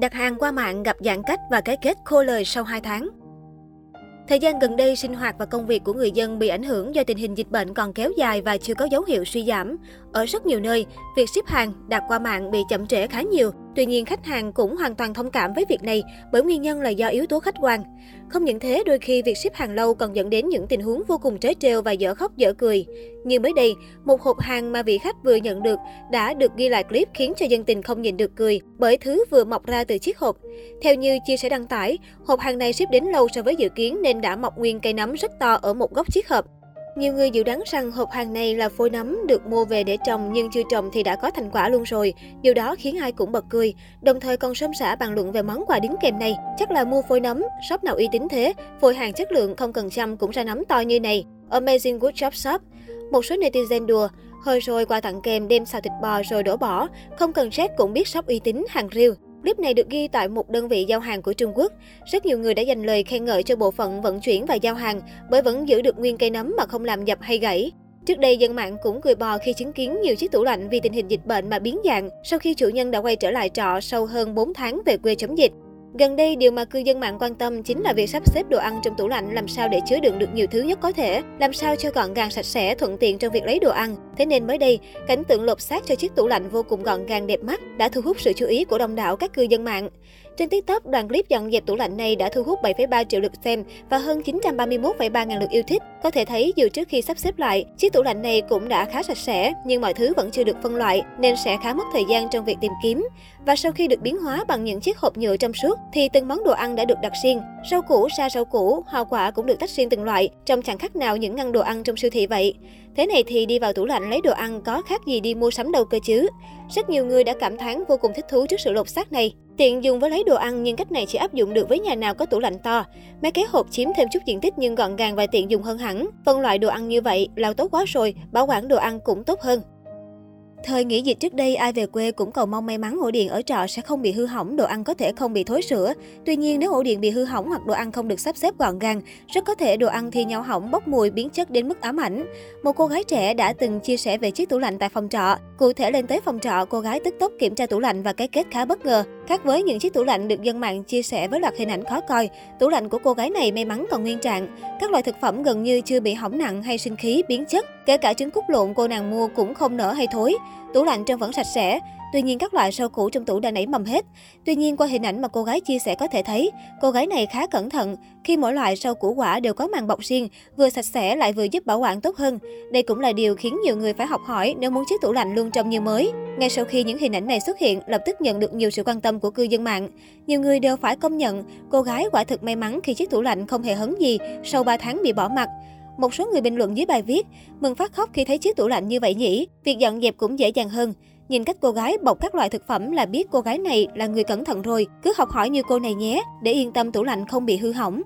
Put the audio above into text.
Đặt hàng qua mạng gặp giãn cách và cái kết khô lời sau 2 tháng. Thời gian gần đây, sinh hoạt và công việc của người dân bị ảnh hưởng do tình hình dịch bệnh còn kéo dài và chưa có dấu hiệu suy giảm. Ở rất nhiều nơi, việc ship hàng đặt qua mạng bị chậm trễ khá nhiều. Tuy nhiên, khách hàng cũng hoàn toàn thông cảm với việc này bởi nguyên nhân là do yếu tố khách quan. Không những thế, đôi khi việc ship hàng lâu còn dẫn đến những tình huống vô cùng trớ trêu và dở khóc dở cười. Như mới đây, một hộp hàng mà vị khách vừa nhận được đã được ghi lại clip khiến cho dân tình không nhìn được cười bởi thứ vừa mọc ra từ chiếc hộp. Theo như chia sẻ đăng tải, hộp hàng này ship đến lâu so với dự kiến nên đã mọc nguyên cây nấm rất to ở một góc chiếc hộp. Nhiều người dự đoán rằng hộp hàng này là phôi nấm được mua về để trồng nhưng chưa trồng thì đã có thành quả luôn rồi. Điều đó khiến ai cũng bật cười, đồng thời còn xôn xả bàn luận về món quà đính kèm này. Chắc là mua phôi nấm, shop nào uy tín thế, phôi hàng chất lượng không cần chăm cũng ra nấm to như này. Amazing Good Job Shop. Một số netizen đùa, hơi rồi quà tặng kèm đem xào thịt bò rồi đổ bỏ, không cần check cũng biết shop uy tín, hàng riêu. Clip này được ghi tại một đơn vị giao hàng của Trung Quốc. Rất nhiều người đã dành lời khen ngợi cho bộ phận vận chuyển và giao hàng bởi vẫn giữ được nguyên cây nấm mà không làm dập hay gãy. Trước đây, dân mạng cũng cười bò khi chứng kiến nhiều chiếc tủ lạnh vì tình hình dịch bệnh mà biến dạng sau khi chủ nhân đã quay trở lại trọ sau hơn 4 tháng về quê chống dịch. Gần đây, điều mà cư dân mạng quan tâm chính là việc sắp xếp đồ ăn trong tủ lạnh làm sao để chứa đựng được nhiều thứ nhất có thể, làm sao cho gọn gàng sạch sẽ, thuận tiện trong việc lấy đồ ăn. Thế nên mới đây, cảnh tượng lột xác cho chiếc tủ lạnh vô cùng gọn gàng đẹp mắt đã thu hút sự chú ý của đông đảo các cư dân mạng. Trên TikTok, đoạn clip dọn dẹp tủ lạnh này đã thu hút 7,3 triệu lượt xem và hơn 931,3 ngàn lượt yêu thích. Có thể thấy dù trước khi sắp xếp lại, chiếc tủ lạnh này cũng đã khá sạch sẽ, nhưng mọi thứ vẫn chưa được phân loại nên sẽ khá mất thời gian trong việc tìm kiếm. Và sau khi được biến hóa bằng những chiếc hộp nhựa trong suốt, thì từng món đồ ăn đã được đặt riêng. Rau củ ra rau củ, hoa quả cũng được tách riêng từng loại, trông chẳng khác nào những ngăn đồ ăn trong siêu thị vậy. Thế này thì đi vào tủ lạnh lấy đồ ăn có khác gì đi mua sắm đâu cơ chứ. Rất nhiều người đã cảm thán vô cùng thích thú trước sự lột xác này. Tiện dùng với lấy đồ ăn nhưng cách này chỉ áp dụng được với nhà nào có tủ lạnh to. Mấy cái hộp chiếm thêm chút diện tích nhưng gọn gàng và tiện dùng hơn hẳn. Phân loại đồ ăn như vậy là tốt quá rồi, bảo quản đồ ăn cũng tốt hơn. Thời nghỉ dịch trước đây, ai về quê cũng cầu mong may mắn ổ điện ở trọ sẽ không bị hư hỏng, đồ ăn có thể không bị thối sữa. Tuy nhiên, nếu ổ điện bị hư hỏng hoặc đồ ăn không được sắp xếp gọn gàng, rất có thể đồ ăn thì nhau hỏng, bốc mùi, biến chất đến mức ám ảnh. Một cô gái trẻ đã từng chia sẻ về chiếc tủ lạnh tại phòng trọ. Cụ thể lên tới phòng trọ, cô gái tức tốc kiểm tra tủ lạnh và cái kết khá bất ngờ. Khác với những chiếc tủ lạnh được dân mạng chia sẻ với loạt hình ảnh khó coi, tủ lạnh của cô gái này may mắn còn nguyên trạng. Các loại thực phẩm gần như chưa bị hỏng nặng hay sinh khí, biến chất. Kể cả trứng cút lộn cô nàng mua cũng không nở hay thối. Tủ lạnh trông vẫn sạch sẽ, tuy nhiên các loại rau củ trong tủ đã nảy mầm hết. Tuy nhiên qua hình ảnh mà cô gái chia sẻ có thể thấy, cô gái này khá cẩn thận khi mỗi loại rau củ quả đều có màng bọc riêng, vừa sạch sẽ lại vừa giúp bảo quản tốt hơn. Đây cũng là điều khiến nhiều người phải học hỏi nếu muốn chiếc tủ lạnh luôn trông như mới. Ngay sau khi những hình ảnh này xuất hiện, lập tức nhận được nhiều sự quan tâm của cư dân mạng. Nhiều người đều phải công nhận cô gái quả thực may mắn khi chiếc tủ lạnh không hề hấn gì sau 3 tháng bị bỏ mặt. Một số người bình luận dưới bài viết, mừng phát khóc khi thấy chiếc tủ lạnh như vậy nhỉ, việc dọn dẹp cũng dễ dàng hơn. Nhìn cách cô gái bọc các loại thực phẩm là biết cô gái này là người cẩn thận rồi, cứ học hỏi như cô này nhé, để yên tâm tủ lạnh không bị hư hỏng.